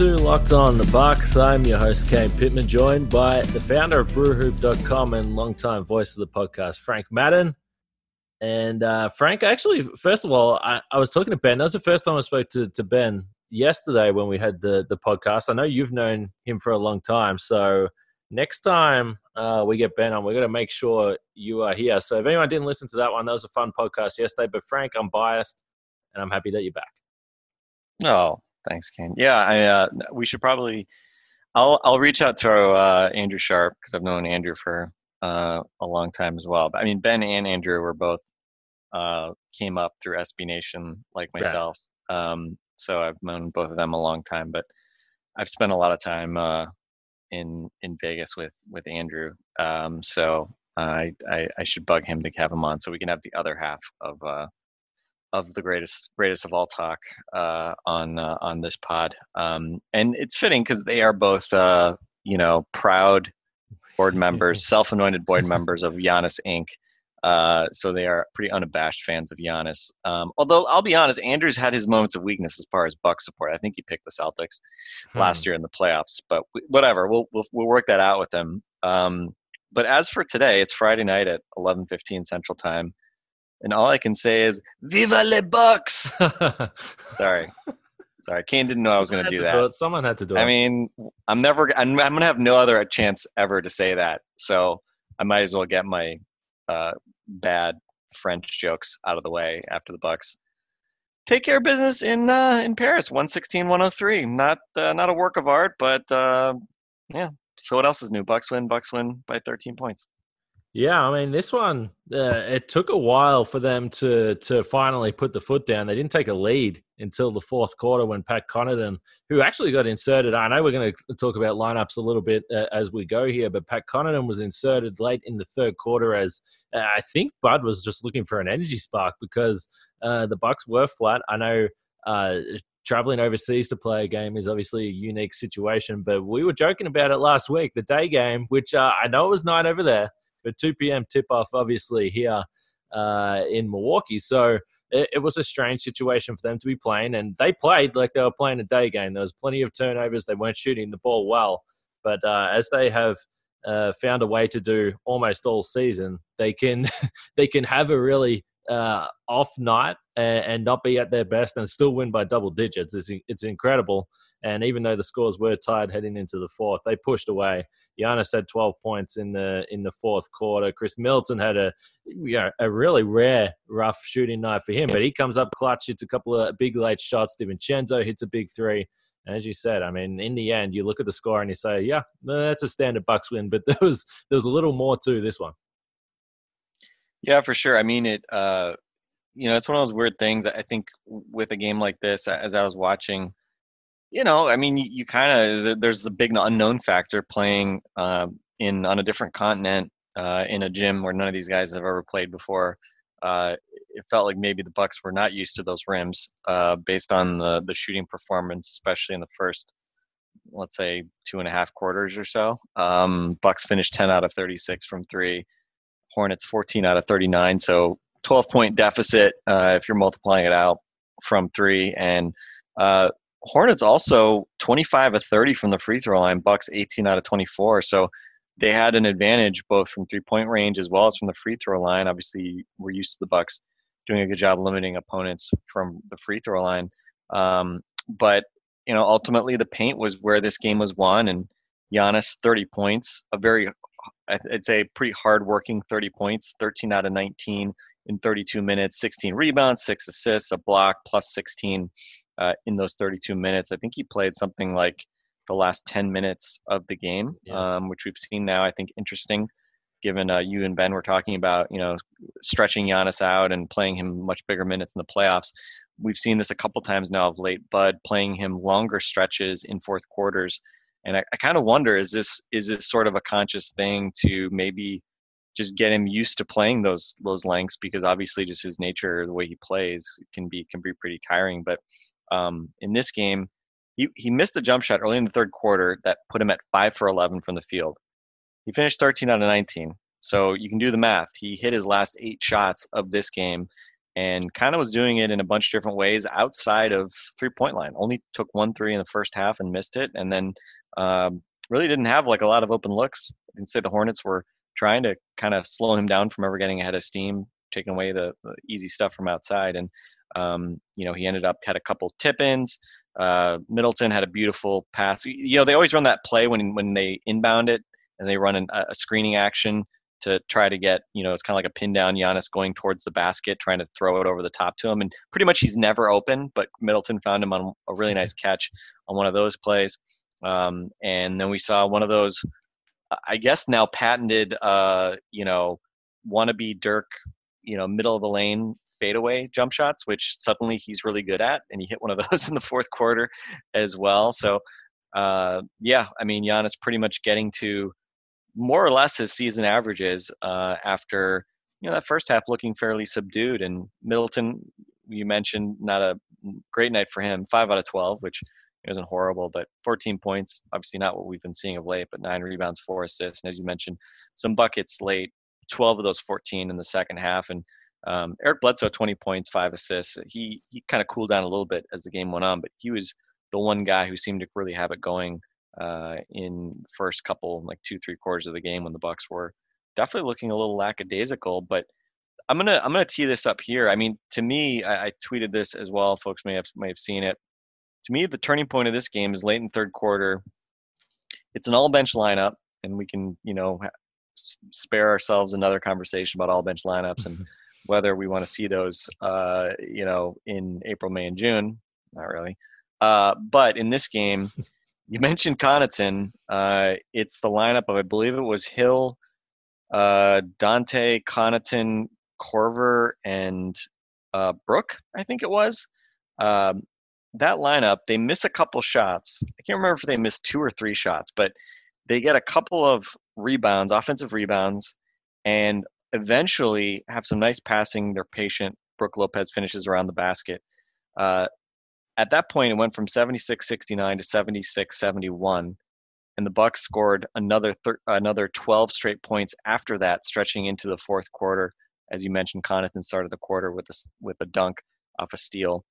To Locked On the Bucks. I'm your host, Kane Pittman, joined by the founder of BrewHoop.com and longtime voice of the podcast, Frank Madden. And uh, Frank, actually, first of all, I, I, was talking to Ben. That was the first time I spoke to, to Ben yesterday when we had the, the podcast. I know you've known him for a long time. So next time uh, we get Ben on, we're going to make sure you are here. So if anyone didn't listen to that one, that was a fun podcast yesterday. But Frank, I'm biased and I'm happy that you're back. Oh, Thanks, Kane. Yeah, I, uh, we should probably. I'll I'll reach out to uh, Andrew Sharp because I've known Andrew for uh, a long time as well. But I mean, Ben and Andrew were both uh, came up through SB Nation like myself. Um, so I've known both of them a long time. But I've spent a lot of time uh, in in Vegas with with Andrew. Um, so I, I, I should bug him to have him on so we can have the other half of uh, of the greatest greatest of all talk uh, on uh, on this pod, um, and it's fitting because they are both uh, you know proud board members, self-anointed board members of Giannis Inc. Uh, so they are pretty unabashed fans of Giannis. Um, although I'll be honest, Andrews had his moments of weakness as far as Buck support. I think he picked the Celtics hmm. last year in the playoffs, but whatever. We'll we'll, we'll work that out with him. Um, but as for today, it's Friday night at 11:15 Central Time and all I can say is "Viva le Bucks!" Sorry, sorry, Kane didn't know I was going to do that. Do Someone had to do it. I mean, I'm never. I'm, I'm going to have no other chance ever to say that. So I might as well get my uh, bad French jokes out of the way after the Bucks take care of business in uh, in Paris, 116, 103. Not uh, not a work of art, but uh, yeah. So what else is new? Bucks win. Bucks win by 13 points. Yeah, I mean, this one uh, it took a while for them to to finally put the foot down. They didn't take a lead until the fourth quarter when Pat Connaughton, who actually got inserted, I know we're going to talk about lineups a little bit uh, as we go here, but Pat Connaughton was inserted late in the third quarter as uh, I think Bud was just looking for an energy spark because uh, the Bucks were flat. I know uh, traveling overseas to play a game is obviously a unique situation. But we were joking about it last week, the day game, which uh, I know it was night over there, but 2 p.m. tip off, obviously, here uh, in Milwaukee. So it, it, was a strange situation for them to be playing. And they played like they were playing a day game. There was plenty of turnovers. They weren't shooting the ball well. But uh, as they have uh, found a way to do almost all season, they can they can have a really uh, off night and, and, not be at their best and still win by double digits. It's, it's incredible. And even though the scores were tied heading into the fourth, they pushed away. Giannis had 12 points in the in the fourth quarter. Khris Middleton had a you know, a really rare rough shooting night for him, but he comes up clutch, hits a couple of big late shots. DiVincenzo hits a big three. And as you said, I mean, in the end, you look at the score and you say, "Yeah, that's a standard Bucks win." But there was there was a little more to this one. Yeah, for sure. I mean, it. Uh, you know, it's one of those weird things. I think with a game like this, as I was watching, you know, I mean, you, you kind of there's a big unknown factor playing uh, in on a different continent uh, in a gym where none of these guys have ever played before. Uh, it felt like maybe the Bucks were not used to those rims uh, based on the the shooting performance, especially in the first, let's say, two and a half quarters or so. Um, Bucks finished 10 out of 36 from three. Hornets 14 out of 39. So 12 point deficit uh, if you're multiplying it out from three. And uh, Hornets also 25 of 30 from the free throw line. Bucks 18 out of 24. So they had an advantage both from three point range as well as from the free throw line. Obviously, we're used to the Bucks doing a good job limiting opponents from the free throw line. Um, but you know, ultimately, the paint was where this game was won, and Giannis 30 points, a very I'd say pretty hard-working 30 points, 13 out of 19 in 32 minutes, 16 rebounds, six assists, a block, plus 16 uh, in those 32 minutes. I think he played something like the last 10 minutes of the game, yeah. um, which we've seen now. I think interesting given uh, you and Ben were talking about, you know, stretching Giannis out and playing him much bigger minutes in the playoffs. We've seen this a couple times now of late. Bud playing him longer stretches in fourth quarters, and I, I kind of wonder is this is this sort of a conscious thing to maybe just get him used to playing those those lengths because obviously just his nature, the way he plays, can be can be pretty tiring. But um, in this game, he he missed a jump shot early in the third quarter that put him at five for eleven from the field. He finished 13 out of 19. So you can do the math. He hit his last eight shots of this game and kind of was doing it in a bunch of different ways outside of three point line. Only took one three in the first half and missed it. And then um, really didn't have like a lot of open looks. I can say the Hornets were trying to kind of slow him down from ever getting ahead of steam, taking away the, the easy stuff from outside. And, um, you know, he ended up had a couple tip ins. Uh, Middleton had a beautiful pass. You know, they always run that play when when they inbound it and they run an, a screening action to try to get, you know, it's kind of like a pin down Giannis going towards the basket, trying to throw it over the top to him. And pretty much he's never open, but Middleton found him on a really nice catch on one of those plays. Um, and then we saw one of those, I guess now patented, uh, you know, wannabe Dirk, you know, middle of the lane fadeaway jump shots, which suddenly he's really good at. And he hit one of those in the fourth quarter as well. So, uh, yeah, I mean, Giannis pretty much getting to more or less his season averages uh, after you know that first half looking fairly subdued. And Middleton, you mentioned, not a great night for him. Five out of twelve, which isn't horrible, but 14 points, obviously not what we've been seeing of late, but nine rebounds, four assists, and as you mentioned, some buckets late. 12 of those 14 in the second half, and um, Eric Bledsoe 20 points, five assists. He he kind of cooled down a little bit as the game went on, but he was the one guy who seemed to really have it going uh, in first couple like two three quarters of the game when the Bucks were definitely looking a little lackadaisical. But I'm gonna I'm gonna tee this up here. I mean, to me, I, I tweeted this as well. Folks may have may have seen it. To me, the turning point of this game is late in third quarter. It's an all bench lineup, and we can you know spare ourselves another conversation about all bench lineups and whether we want to see those uh, you know in April, May, and June. Not really. Uh, but in this game, you mentioned Connaughton. Uh, it's the lineup of I believe it was Hill, uh, Donte, Connaughton, Korver, and uh. I think it was. Um, that lineup, they miss a couple shots. I can't remember if they missed two or three shots, but they get a couple of rebounds, offensive rebounds, and eventually have some nice passing. They're patient. Brook Lopez finishes around the basket. Uh, at that point, it went from 76-69 to 76-71, and the Bucks scored another thir- another 12 straight points after that, stretching into the fourth quarter. As you mentioned, Connaughton started the quarter with a with a dunk off a steal,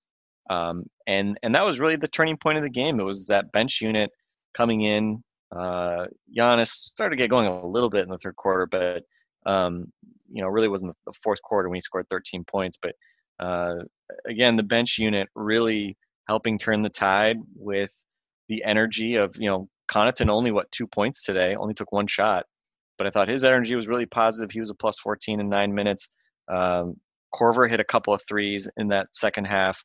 um, and and that was really the turning point of the game. It was that bench unit coming in. Uh, Giannis started to get going a little bit in the third quarter, but um, you know, really wasn't the fourth quarter when he scored 13 points. But uh, again, the bench unit really helping turn the tide with the energy of you know Connaughton only what two points today, only took one shot, but I thought his energy was really positive. He was a plus 14 in nine minutes. Um, Korver hit a couple of threes in that second half,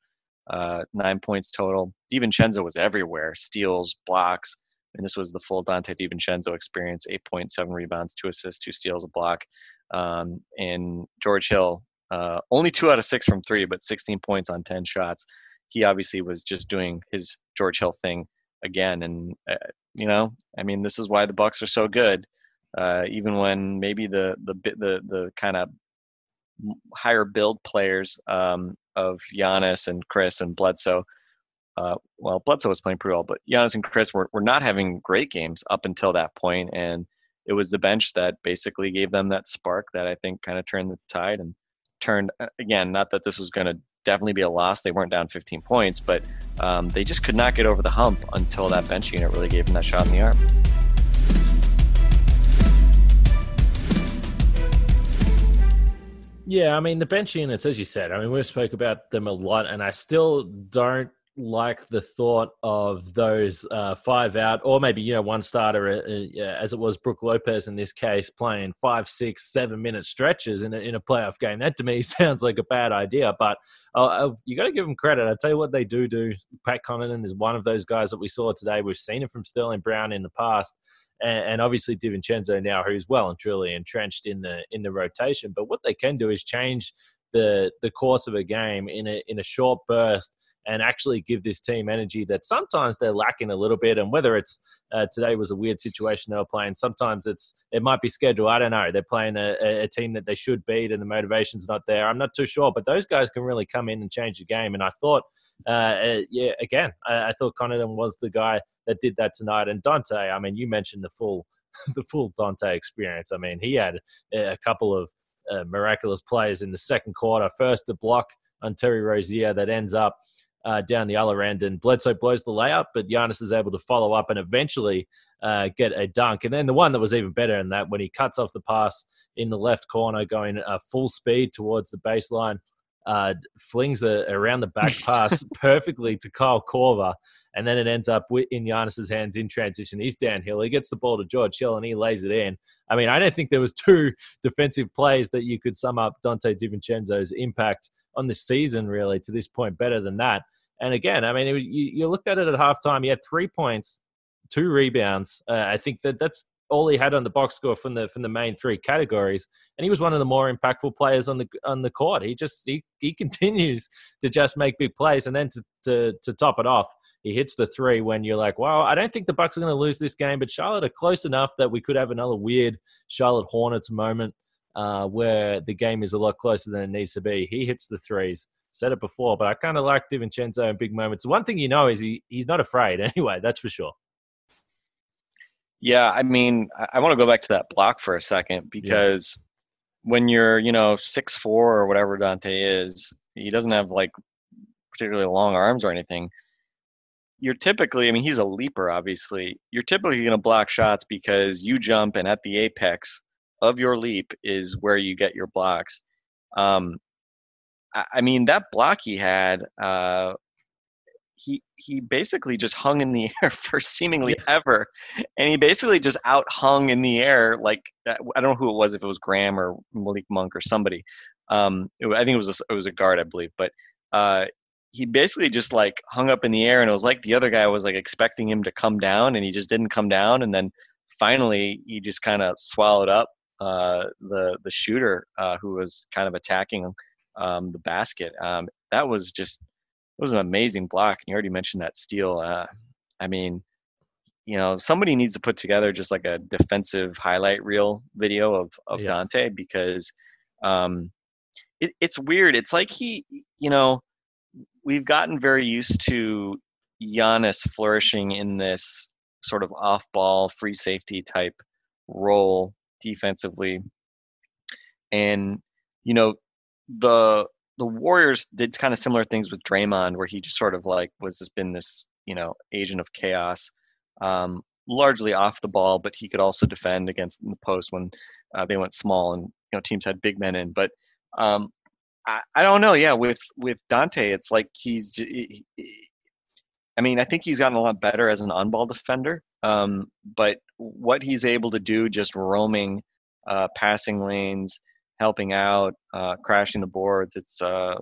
uh, nine points total. DiVincenzo was everywhere, steals, blocks, and this was the full Donte DiVincenzo experience: 8.7 rebounds, two assists, two steals, a block. Um, and George Hill, uh, only two out of six from three, but 16 points on 10 shots he obviously was just doing his George Hill thing again. And uh, you know, I mean, this is why the Bucks are so good. Uh, even when maybe the the the the kind of higher build players um, of Giannis and Khris and Bledsoe. Uh, well, Bledsoe was playing pretty well, but Giannis and Khris were, were not having great games up until that point, and it was the bench that basically gave them that spark that I think kind of turned the tide and turned uh, again. Not that this was going to definitely be a loss. They weren't down 15 points, but um, they just could not get over the hump until that bench unit really gave them that shot in the arm. Yeah, I mean the bench units, as you said. I mean we've spoke about them a lot, and I still don't like the thought of those uh, five out, or maybe you know one starter, uh, uh, as it was Brook Lopez in this case, playing five, six, seven minute stretches in a, in a playoff game. That to me sounds like a bad idea, but uh, uh you got to give them credit. I tell you what they do do. Pat Connaughton is one of those guys that we saw today. We've seen it from Sterling Brown in the past, and, and obviously DiVincenzo now, who's well and truly entrenched in the in the rotation. But what they can do is change the the course of a game in a in a short burst and actually give this team energy that sometimes they're lacking a little bit. And whether it's uh, today was a weird situation they were playing, sometimes it's it might be scheduled. I don't know. They're playing a, a team that they should beat, and the motivation's not there. I'm not too sure, but those guys can really come in and change the game. And I thought, uh, uh, yeah, again, I, I thought Connaughton was the guy that did that tonight. And Donte, I mean, you mentioned the full the full Donte experience. I mean, he had a couple of uh, miraculous plays in the second quarter. First, the block on Terry Rozier that ends up uh, down the other end, and Bledsoe blows the layup, but Giannis is able to follow up and eventually uh, get a dunk. And then the one that was even better than that, when he cuts off the pass in the left corner, going uh, full speed towards the baseline, uh, flings a around the back pass perfectly to Kyle Korver, and then it ends up in Giannis's hands in transition. He's downhill. He gets the ball to George Hill and he lays it in. I mean, I don't think there was two defensive plays that you could sum up Donte DiVincenzo's impact on the season really to this point better than that. And again, I mean, was, you, you, looked at it at halftime. He had three points, two rebounds. Uh, I think that that's all he had on the box score from the from the main three categories, and he was one of the more impactful players on the on the court. He just he, he continues to just make big plays, and then to, to to top it off, he hits the three when you're like, well, I don't think the Bucks are going to lose this game, but Charlotte are close enough that we could have another weird Charlotte Hornets moment uh, where the game is a lot closer than it needs to be. He hits the threes. Said it before, but I kind of like DiVincenzo in big moments. One thing you know is he he's not afraid anyway. That's for sure. Yeah, I mean, I, want to go back to that block for a second because yeah. when you're, you know, six four or whatever Donte is, he doesn't have like particularly long arms or anything. You're typically, I mean, he's a leaper, obviously. You're typically going to block shots because you jump and at the apex of your leap is where you get your blocks. Um, I, I mean, that block he had, uh, he he basically just hung in the air for seemingly yeah. ever, and he basically just out hung in the air like I don't know who it was if it was Graham or Malik Monk or somebody. Um, it, I think it was a, it was a guard, I believe, but uh, he basically just like hung up in the air, and it was like the other guy was like expecting him to come down, and he just didn't come down, and then finally he just kind of swallowed up uh, the the shooter uh, who was kind of attacking um, the basket. Um, that was just it was an amazing block. And you already mentioned that steal. Uh, I mean, you know, somebody needs to put together just like a defensive highlight reel video of of yeah. Donte because um, it, it's weird. It's like he, you know, we've gotten very used to Giannis flourishing in this sort of off-ball free safety type role defensively, and you know, the the Warriors did kind of similar things with Draymond, where he just sort of like was just been this you know agent of chaos, um, largely off the ball, but he could also defend against the post when uh, they went small and you know teams had big men in. But um, I, I don't know. Yeah, with with Donte, it's like he's. He, I mean, I think he's gotten a lot better as an on-ball defender. Um, but what he's able to do, just roaming, uh, passing lanes, helping out, uh, crashing the boards. It's uh,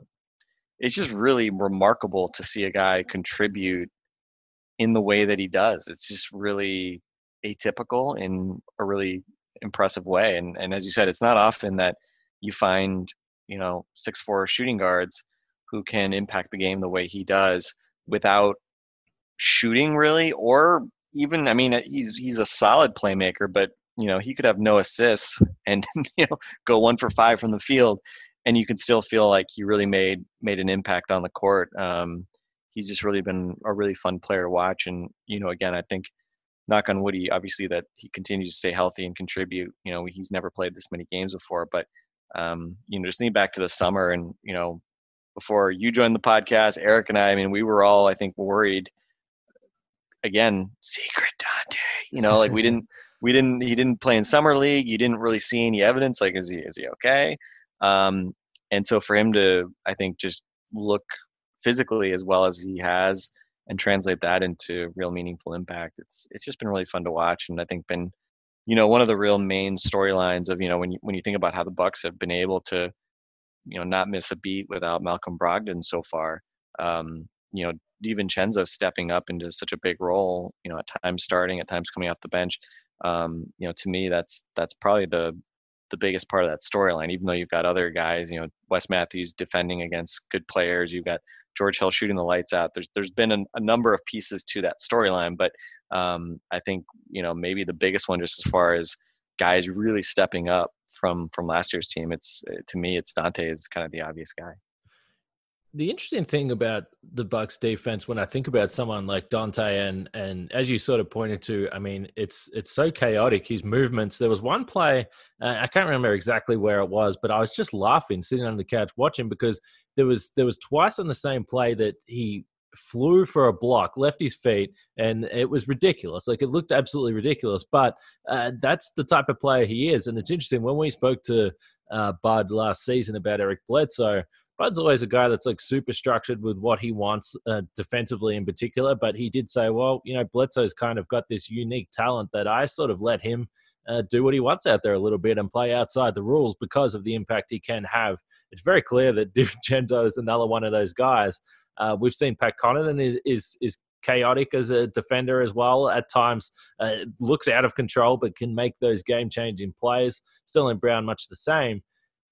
it's just really remarkable to see a guy contribute in the way that he does. It's just really atypical in a really impressive way. And and as you said, it's not often that you find you know six four shooting guards who can impact the game the way he does without shooting really or even I mean he's he's a solid playmaker, but you know he could have no assists and you know go one for five from the field and you can still feel like he really made made an impact on the court. Um, he's just really been a really fun player to watch and you know again i think knock on woody obviously that he continues to stay healthy and contribute you know he's never played this many games before but um, you know just think back to the summer and you know before you joined the podcast eric and i i mean we were all i think worried again secret dante you know like we didn't we didn't he didn't play in summer league. You didn't really see any evidence like is he is he okay? Um, and so for him to i think just look physically as well as he has and translate that into real meaningful impact it's it's just been really fun to watch. And i think been you know one of the real main storylines of you know when you when you think about how the bucks have been able to you know not miss a beat without malcolm brogdon so far um, you know DiVincenzo stepping up into such a big role, you know, at times starting, at times coming off the bench, um, you know, to me, that's that's probably the the biggest part of that storyline. Even though you've got other guys, you know, Wes Matthews defending against good players, you've got George Hill shooting the lights out. There's there's been a, a number of pieces to that storyline, but um, I think you know maybe the biggest one, just as far as guys really stepping up from from last year's team, it's to me, it's Donte is kind of the obvious guy the interesting thing about the Bucks defense when I think about someone like Donte and and as you sort of pointed to, I mean, it's it's so chaotic his movements. There was one play uh, I can't remember exactly where it was, but I was just laughing sitting on the couch watching because there was there was twice on the same play that he flew for a block, left his feet, and it was ridiculous. Like it looked absolutely ridiculous. But uh, that's the type of player he is, and it's interesting when we spoke to uh, Bud last season about Eric Bledsoe. Bud's always a guy that's like super structured with what he wants uh, defensively in particular. But he did say, well, you know, Bledsoe's kind of got this unique talent that I sort of let him uh, do what he wants out there a little bit and play outside the rules because of the impact he can have. It's very clear that DiVincenzo is another one of those guys. Uh, we've seen Pat Connaughton is, is, is chaotic as a defender as well. At times, uh, looks out of control, but can make those game changing plays. Sterling Brown, much the same.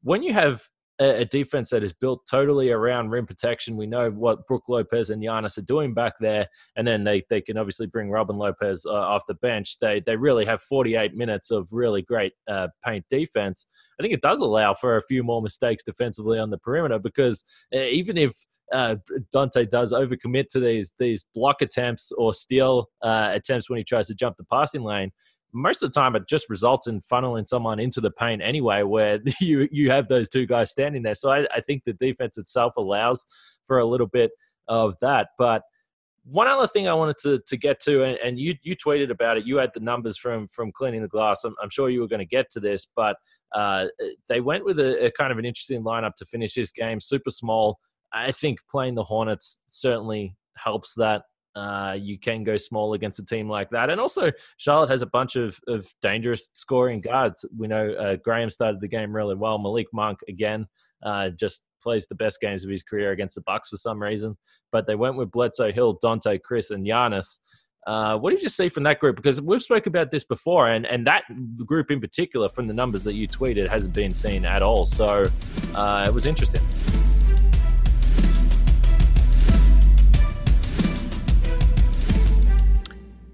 When you have a, defense that is built totally around rim protection. We know what Brook Lopez and Giannis are doing back there, and then they, they can obviously bring Robin Lopez uh, off the bench. They they really have 48 minutes of really great uh, paint defense. I think it does allow for a few more mistakes defensively on the perimeter because uh, even if uh, Donte does overcommit to these these block attempts or steal uh, attempts when he tries to jump the passing lane most of the time it just results in funneling someone into the paint anyway, where you you have those two guys standing there. So I, I think the defense itself allows for a little bit of that. But one other thing I wanted to, to get to, and, and you you tweeted about it. You had the numbers from from cleaning the glass. I'm, I'm sure you were going to get to this, but uh, they went with a, a kind of an interesting lineup to finish this game. Super small. I think playing the Hornets certainly helps that uh, you can go small against a team like that. And also, Charlotte has a bunch of, of dangerous scoring guards. We know uh, Graham started the game really well. Malik Monk, again, uh, just plays the best games of his career against the Bucks for some reason. But they went with Bledsoe, Hill, Donte, Khris, and Giannis. Uh, what did you see from that group? Because we've spoke about this before, and, and that group in particular, from the numbers that you tweeted, hasn't been seen at all. So uh, it was interesting.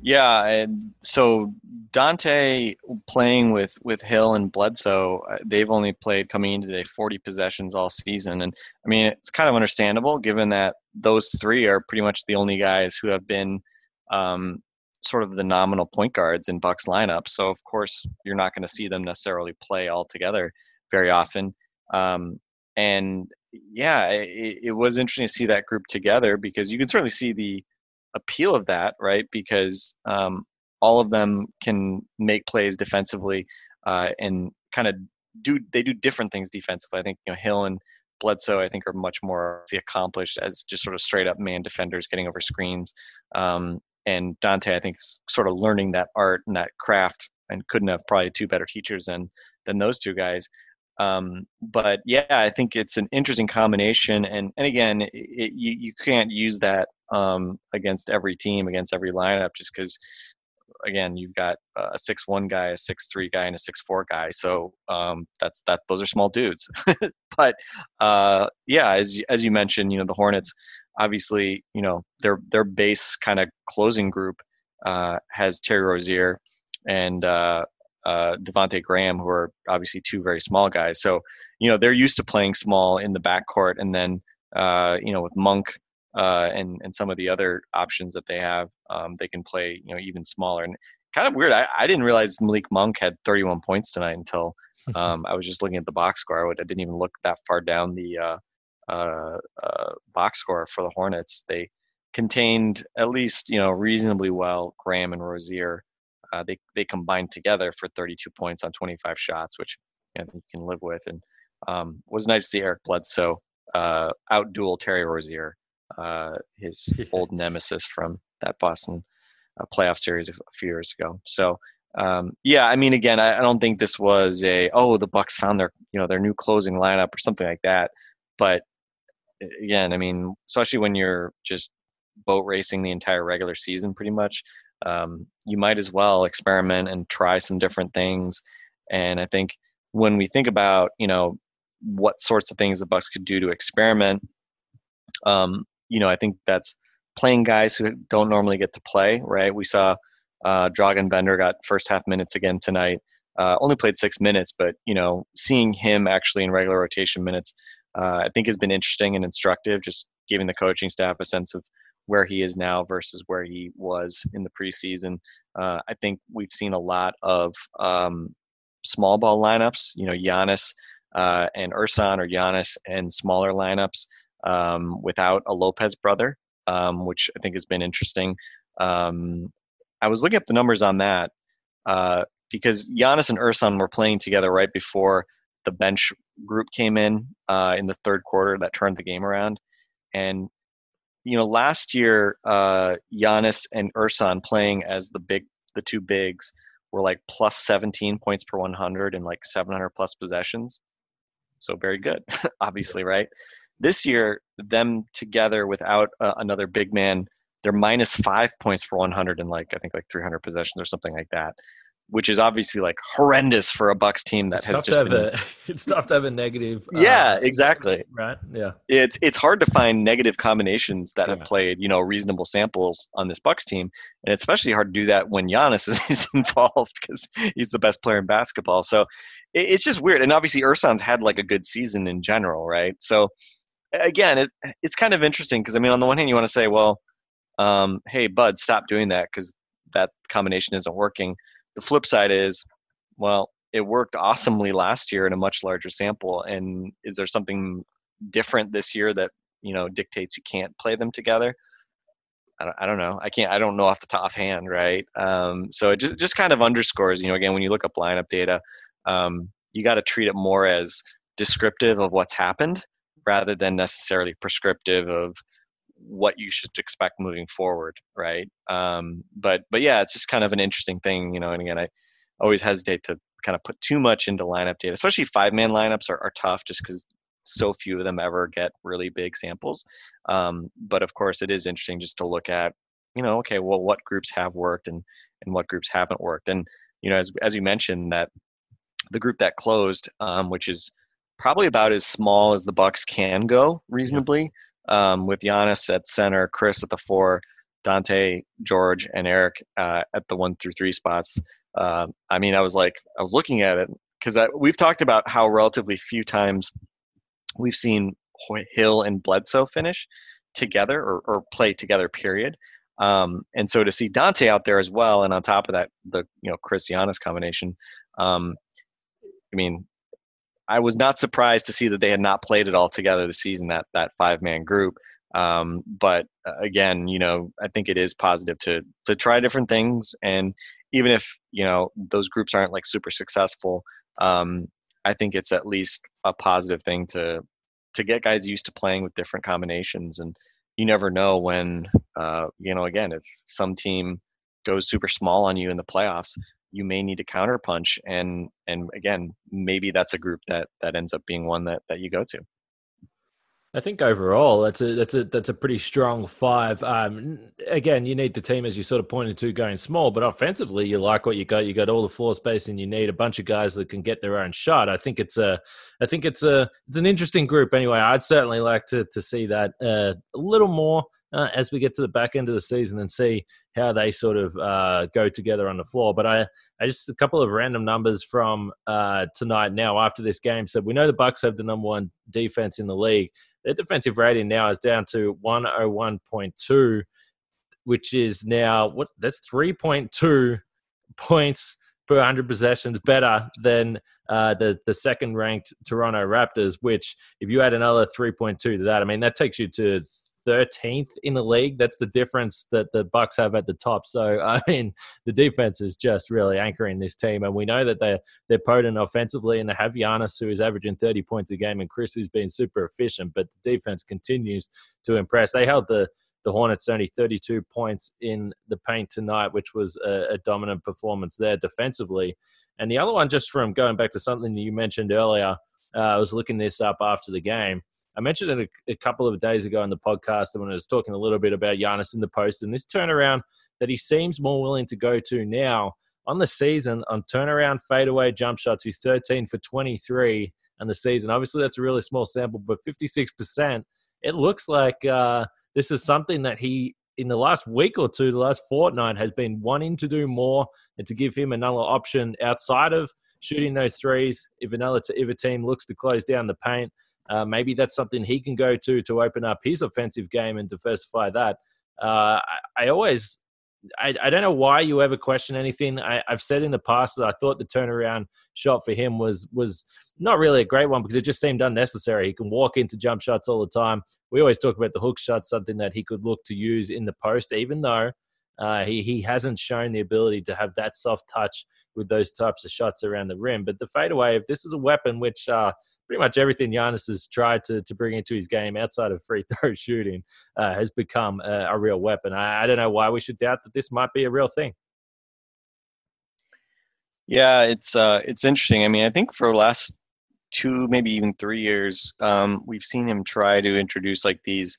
Yeah, and so Donte playing with with Hill and Bledsoe, uh, they've only played coming into today 40 possessions all season, and I mean it's kind of understandable given that those three are pretty much the only guys who have been um, sort of the nominal point guards in Bucks lineup. So of course you're not going to see them necessarily play all together very often. Um, and yeah, it, it was interesting to see that group together because you can certainly see the appeal of that, right? Because um, all of them can make plays defensively uh, and kind of do they do different things defensively. I think you know Hill and Bledsoe I think are much more accomplished as just sort of straight up man defenders getting over screens. Um, and Donte I think is sort of learning that art and that craft and couldn't have probably two better teachers than than those two guys. Um, but yeah, I think it's an interesting combination, and and again, it, you you can't use that um, against every team, against every lineup, just because again you've got a six one guy, a six three guy, and a six four guy. So um, that's that. Those are small dudes. but uh, yeah, as as you mentioned, you know the Hornets, obviously, you know their their base kind of closing group uh, has Terry Rozier and uh, uh, Devonte Graham, who are obviously two very small guys. So you know they're used to playing small in the backcourt, and then uh, you know with Monk uh, and and some of the other options that they have, um, they can play you know even smaller. And kind of weird. I, I didn't realize Malik Monk had 31 points tonight until um, I was just looking at the box score. I didn't even look that far down the uh, uh, uh, box score for the Hornets. They contained at least you know reasonably well Graham and Rozier. Uh, they they combined together for 32 points on 25 shots, which you, know, you can live with. And um, was nice to see Eric Bledsoe uh, outduel Terry Rozier uh, his old nemesis from that Boston uh, playoff series a few years ago. So um, yeah, I mean, again, I, I, don't think this was a oh the Bucks found their you know their new closing lineup or something like that. But again, I mean, especially when you're just boat racing the entire regular season, pretty much. um, you might as well experiment and try some different things. And I think when we think about you know what sorts of things the Bucks could do to experiment, um, you know, I think that's playing guys who don't normally get to play. Right? We saw uh, Dragan Bender got first half minutes again tonight. Uh, only played six minutes, but you know, seeing him actually in regular rotation minutes, uh, I think has been interesting and instructive. Just giving the coaching staff a sense of where he is now versus where he was in the preseason. Uh, I think we've seen a lot of um, small ball lineups. You know, Giannis uh, and Ersan or Giannis and smaller lineups um, without a Lopez brother, um, which I think has been interesting. Um, I was looking up the numbers on that uh, because Giannis and Ersan were playing together right before the bench group came in uh, in the third quarter that turned the game around. And you know, last year, uh, Giannis and Ersan playing as the big, the two bigs were like plus 17 points per 100 and like 700 plus possessions. So very good, obviously, right? This year, them together without uh, another big man, they're minus five points for 100 and like I think like 300 possessions or something like that which is obviously like horrendous for a Bucks team that it's has tough to have been, a it's tough to have a negative. Yeah, uh, exactly. Right. Yeah. It's it's hard to find negative combinations that yeah. have played you know reasonable samples on this Bucks team, and it's especially hard to do that when Giannis is, is involved because he's the best player in basketball. So it, it's just weird, and obviously Ersan's had like a good season in general, right? So again, it it's kind of interesting because I mean, on the one hand, you want to say, well, um, hey, Bud, stop doing that because that combination isn't working the flip side is, well, it worked awesomely last year in a much larger sample. And is there something different this year that you know dictates you can't play them together? I don't, I don't know. I can't. I don't know off the top hand, right? Um, so it just just kind of underscores, you know, again when you look up lineup data, um, you got to treat it more as descriptive of what's happened rather than necessarily prescriptive of what you should expect moving forward, right? Um, but but yeah, it's just kind of an interesting thing, you know. And again, I always hesitate to kind of put too much into lineup data, especially five man lineups are, are tough just because so few of them ever get really big samples. Um, but of course, it is interesting just to look at, you know, okay, well, what groups have worked and and what groups haven't worked, and you know, as as you mentioned that the group that closed, um, which is probably about as small as the Bucks can go reasonably um, with Giannis at center, Khris at the four, Donte, George, and Eric uh, at the one through three spots. Uh, I mean, I was like, I was looking at it because we've talked about how relatively few times we've seen Hill and Bledsoe finish together or, or play together. Period. Um, and so to see Donte out there as well, and on top of that, the you know Khris Giannis combination. Um, I mean, I was not surprised to see that they had not played it all together this season. That that five man group. Um, but uh, again, you know, I think it is positive to to try different things, and even if you know those groups aren't like super successful, um, I think it's at least a positive thing to to get guys used to playing with different combinations. And you never know when, uh, you know, again, if some team goes super small on you in the playoffs, you may need to counterpunch and and again maybe that's a group that that ends up being one that that you go to I think overall that's a that's a that's a pretty strong five. Um, again, you need the team as you sort of pointed to going small, but offensively you like what you got. You got all the floor space, and you need a bunch of guys that can get their own shot. I think it's a I think it's a it's an interesting group. Anyway, I'd certainly like to to see that uh, a little more uh, as we get to the back end of the season and see how they sort of uh, go together on the floor. But I, I just a couple of random numbers from uh, tonight. Now after this game, so we know the Bucks have the number one defense in the league. Their defensive rating now is down to 101.2, which is now what that's three point two points per 100 possessions better than uh, the the second ranked Toronto Raptors. Which, if you add another 3.2 to that, I mean that takes you to 13th in the league. That's the difference that the Bucks have at the top. So I mean, the defense is just really anchoring this team, and we know that they're they're potent offensively, and they have Giannis who is averaging 30 points a game, and Khris who's been super efficient. But the defense continues to impress. They held the the Hornets only 32 points in the paint tonight, which was a, a dominant performance there defensively. And the other one, just from going back to something that you mentioned earlier, uh, I was looking this up after the game. I mentioned it a, a, couple of days ago in the podcast when I was talking a little bit about Giannis in the post and this turnaround that he seems more willing to go to now. On the season, on turnaround fadeaway jump shots, he's 13 for 23 on the season. Obviously, that's a really small sample, but 56%. It looks like uh, this is something that he, in the last week or two, the last fortnight, has been wanting to do more and to give him another option outside of shooting those threes. If another t- if a team looks to close down the paint, uh, maybe that's something he can go to to open up his offensive game and diversify that. Uh, I, I, always, I, I, don't know why you ever question anything. I, have said in the past that I thought the turnaround shot for him was was not really a great one because it just seemed unnecessary. He can walk into jump shots all the time. We always talk about the hook shot, something that he could look to use in the post, even though uh, he he hasn't shown the ability to have that soft touch with those types of shots around the rim. But the fadeaway, if this is a weapon which uh, pretty much everything Giannis has tried to, to bring into his game outside of free throw shooting uh, has become a, a, real weapon. I, I don't know why we should doubt that this might be a real thing. Yeah, it's uh, it's interesting. I mean, I think for the last two, maybe even three years, um, we've seen him try to introduce like these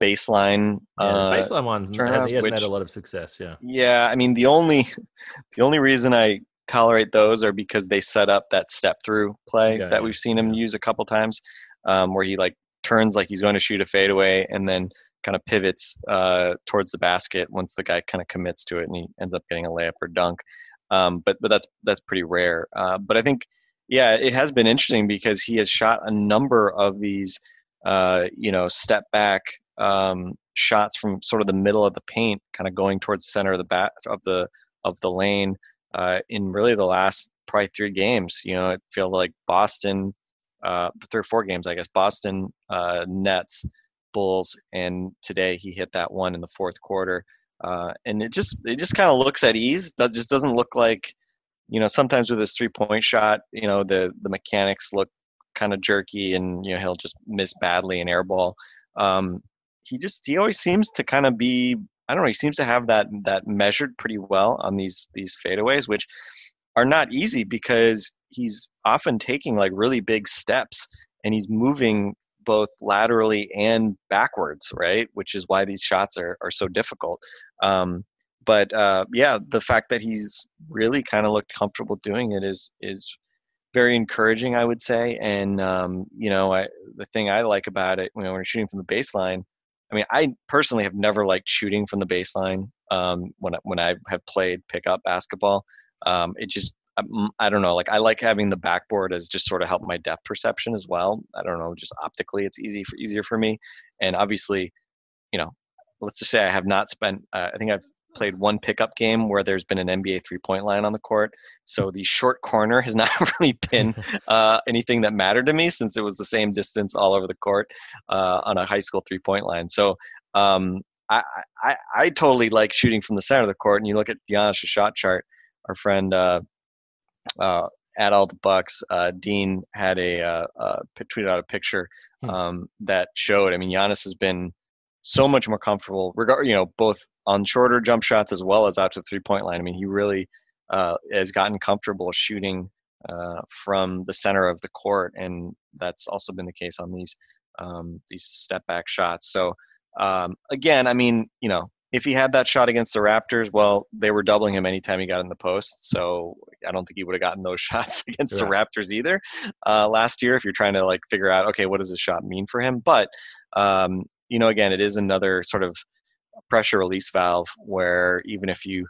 baseline. Yeah, uh, baseline one has, he hasn't which, had a lot of success. Yeah. Yeah, I mean the only the only reason I tolerate those are because they set up that step through play that we've seen him yeah. use a couple times, um, where he like turns like he's going to shoot a fadeaway and then kind of pivots uh, towards the basket once the guy kind of commits to it and he ends up getting a layup or dunk. Um, but but that's that's pretty rare. Uh, but I think yeah, it has been interesting because he has shot a number of these uh, you know step back um, shots from sort of the middle of the paint, kind of going towards the center of the bat of the of the lane uh, in really the last probably three games. You know, it feels like Boston, uh, three or four games, I guess. Boston, uh, Nets, Bulls, and today he hit that one in the fourth quarter. Uh, and it just it just kind of looks at ease. That just doesn't look like, you know, sometimes with his three point shot, you know, the the mechanics look kind of jerky, and you know he'll just miss badly an air ball. Um, he just he always seems to kind of be I don't know. He seems to have that that measured pretty well on these these fadeaways, which are not easy because he's often taking like really big steps and he's moving both laterally and backwards, right? Which is why these shots are are so difficult. Um, but uh, yeah, the fact that he's really kind of looked comfortable doing it is is very encouraging, I would say. And um, you know, I, the thing I like about it, you know, when we're shooting from the baseline, I mean, I personally have never liked shooting from the baseline um, when when I have played pickup basketball. Um, it just um, I don't know. Like I like having the backboard as just sort of help my depth perception as well. I don't know, just optically, it's easy for easier for me. And obviously, you know, let's just say I have not spent. Uh, I think I've played one pickup game where there's been an NBA three point line on the court. So the short corner has not really been uh, anything that mattered to me since it was the same distance all over the court uh, on a high school three point line. So um, I, I, I totally like shooting from the center of the court. And you look at Giannis' shot chart. Our friend uh, uh, at all the Bucks, uh, Dean had a uh, tweeted out a picture hmm. um, that showed. I mean, Giannis has been so much more comfortable, regard you know, both on shorter jump shots as well as out to the three point line. I mean, he really uh, has gotten comfortable shooting uh, from the center of the court, and that's also been the case on these um, these step back shots. So um, again, I mean, you know, if he had that shot against the Raptors, well, they were doubling him anytime he got in the post. So I don't think he would have gotten those shots against yeah. the Raptors either uh, last year. If you're trying to like figure out, okay, what does this shot mean for him? But um, you know, again, it is another sort of pressure release valve where even if you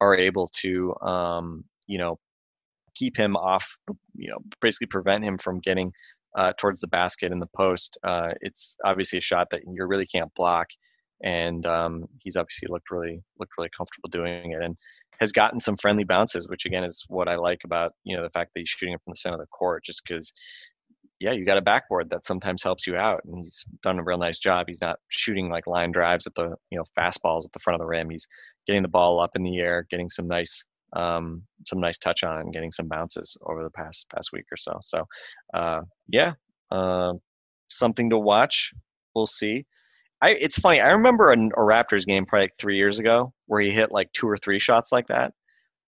are able to, um, you know, keep him off, you know, basically prevent him from getting uh, towards the basket in the post, uh, it's obviously a shot that you really can't block. And um, he's obviously looked really looked really comfortable doing it, and has gotten some friendly bounces, which again is what I like about you know the fact that he's shooting it from the center of the court, just because yeah, you got a backboard that sometimes helps you out, and he's done a real nice job. He's not shooting like line drives at the you know fastballs at the front of the rim. He's getting the ball up in the air, getting some nice um, some nice touch on, and getting some bounces over the past past week or so. So uh, yeah, uh, something to watch. We'll see. I, it's funny. I remember a, a Raptors game probably like three years ago where he hit like two or three shots like that,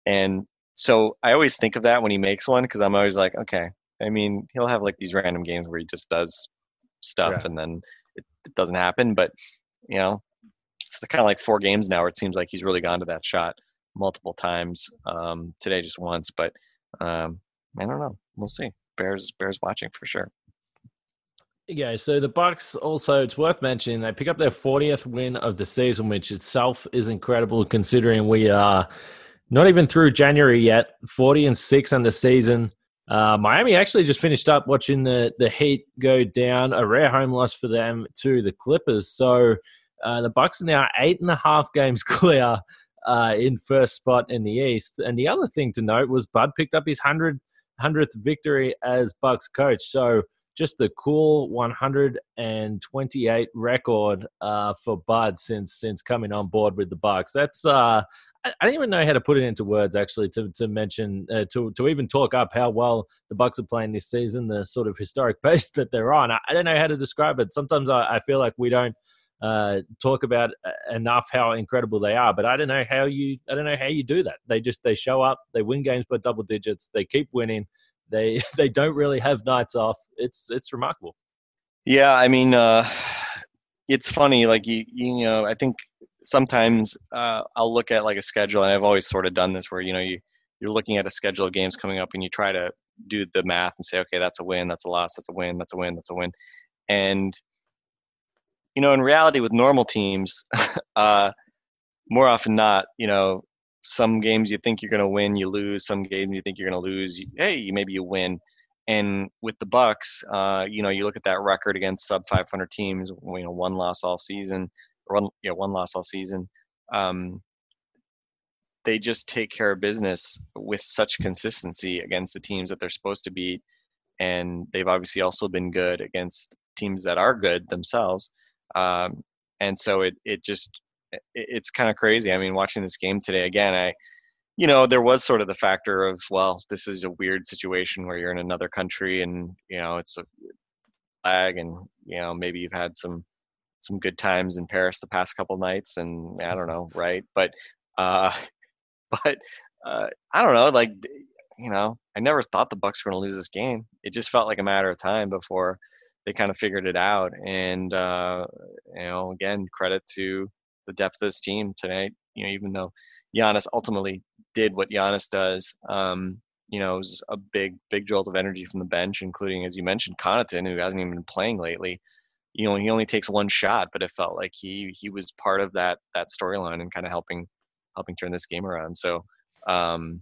and so I always think of that when he makes one because I'm always like, okay, I mean, he'll have like these random games where he just does stuff yeah. and then it, it, doesn't happen. But you know, it's kind of like four games now where it seems like he's really gone to that shot multiple times. Um, today just once, but um, I don't know. We'll see. Bears Bears watching for sure. Yeah, so the Bucks also it's worth mentioning they pick up their 40th win of the season, which itself is incredible considering we are not even through January yet. 40 and 6 on the season. Uh, Miami actually just finished up watching the the Heat go down, a rare home loss for them to the Clippers. So uh, the Bucks are now eight and a half games clear uh, in first spot in the East. And the other thing to note was Bud picked up his 100, 100th victory as Bucks coach. So just the cool 128 record uh, for Bud since since coming on board with the Bucks. That's uh, I, don't even know how to put it into words actually to to mention uh, to to even talk up how well the Bucks are playing this season, the sort of historic pace that they're on. I, I don't know how to describe it. Sometimes I, I feel like we don't uh, talk about uh, enough how incredible they are. But I don't know how you I don't know how you do that. They just they show up, they win games by double digits, they keep winning. They they don't really have nights off. It's it's remarkable. Yeah, I mean, uh, it's funny. Like you you know, I think sometimes uh, I'll look at like a schedule, and I've always sort of done this where you know you you're looking at a schedule of games coming up, and you try to do the math and say, okay, that's a win, that's a loss, that's a win, that's a win, that's a win, and you know, in reality, with normal teams, uh, more often not, you know, some games you think you're going to win, you lose. Some games you think you're going to lose, you, hey, maybe you win. And with the Bucks, uh, you know, you look at that record against sub 500 teams. You know, one loss all season, one, you know, one loss all season. Um, they just take care of business with such consistency against the teams that they're supposed to beat, and they've obviously also been good against teams that are good themselves. Um, and so it it just it, it's kind of crazy. I mean, watching this game today again, I you know there was sort of the factor of well, this is a weird situation where you're in another country and you know it's a flag and you know maybe you've had some some good times in Paris the past couple nights and I don't know, right? But uh but uh I don't know, like you know, I never thought the Bucks were going to lose this game. It just felt like a matter of time before they kind of figured it out. And uh, you know, again, credit to the depth of this team tonight. You know, even though Giannis ultimately did what Giannis does, um, you know, it was a big, big jolt of energy from the bench, including, as you mentioned, Connaughton, who hasn't even been playing lately. You know, he only takes one shot, but it felt like he he was part of that that storyline and kind of helping helping turn this game around. So, um,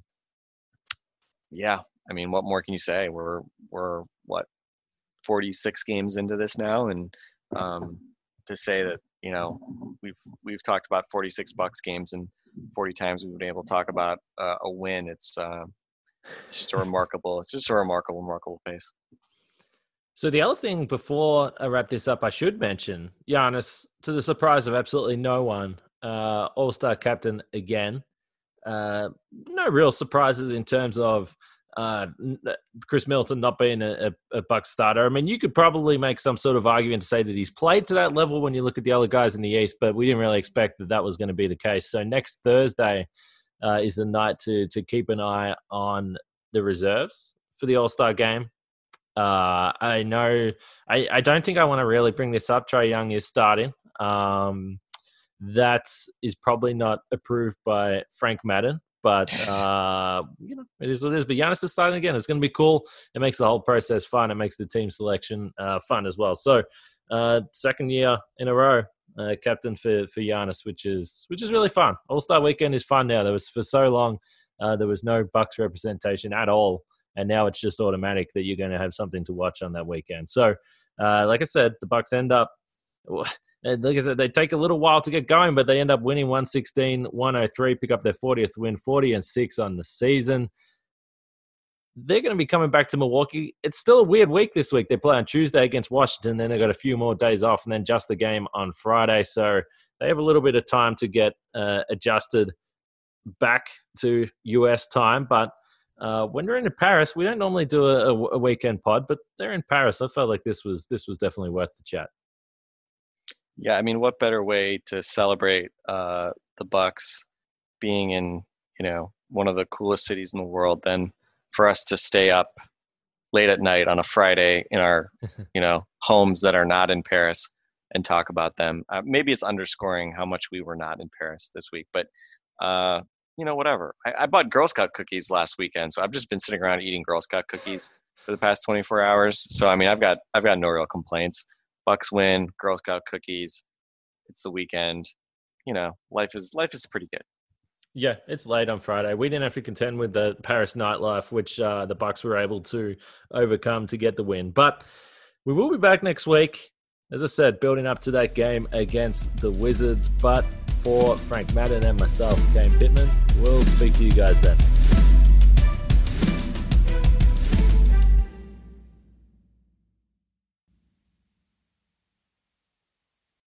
yeah, I mean, what more can you say? We're we're what 46 games into this now, and um, to say that you know we've we've talked about 46 bucks games and 40 times we've been able to talk about uh, a win. It's uh, it's just a remarkable. It's just a remarkable, remarkable pace. So the other thing before I wrap this up, I should mention Giannis, to the surprise of absolutely no one, uh, All Star captain again. Uh, no real surprises in terms of uh, uh, Khris Middleton not being a, a, a Buck starter. I mean, you could probably make some sort of argument to say that he's played to that level when you look at the other guys in the East, but we didn't really expect that that was going to be the case. So next Thursday uh, is the night to to keep an eye on the reserves for the All Star game. Uh, I know. I, I don't think I want to really bring this up. Trae Young is starting. Um, that is probably not approved by Frank Madden. But uh, you know, it is what it is. But Giannis is starting again. It's going to be cool. It makes the whole process fun. It makes the team selection uh, fun as well. So, uh, second year in a row, uh, captain for for Giannis, which is which is really fun. All Star Weekend is fun now. There was for so long uh, there was no Bucks representation at all, and now it's just automatic that you're going to have something to watch on that weekend. So, uh, like I said, the Bucks end up like I said, they take a little while to get going, but they end up winning 116, 103, pick up their 40th win, 40 and 6 on the season. They're going to be coming back to Milwaukee. It's still a weird week this week. They play on Tuesday against Washington, then they've got a few more days off, and then just the game on Friday. So they have a little bit of time to get uh, adjusted back to US time. But uh, when they're in Paris, we don't normally do a, a weekend pod, but they're in Paris. I felt like this was this was definitely worth the chat. Yeah, I mean, what better way to celebrate uh, the Bucks being in you know one of the coolest cities in the world than for us to stay up late at night on a Friday in our you know homes that are not in Paris, and talk about them. Uh, maybe it's underscoring how much we were not in Paris this week, but uh, you know, whatever. I, I bought Girl Scout cookies last weekend, so I've just been sitting around eating Girl Scout cookies for the past 24 hours. So I mean, I've got I've got no real complaints. Bucks win, Girl Scout cookies. It's the weekend. You know, life is life is pretty good. Yeah, it's late on Friday. We didn't have to contend with the Paris nightlife, which uh, the Bucks were able to overcome to get the win. But we will be back next week. As I said, building up to that game against the Wizards. But for Frank Madden and myself, Kane Pitman, we'll speak to you guys then.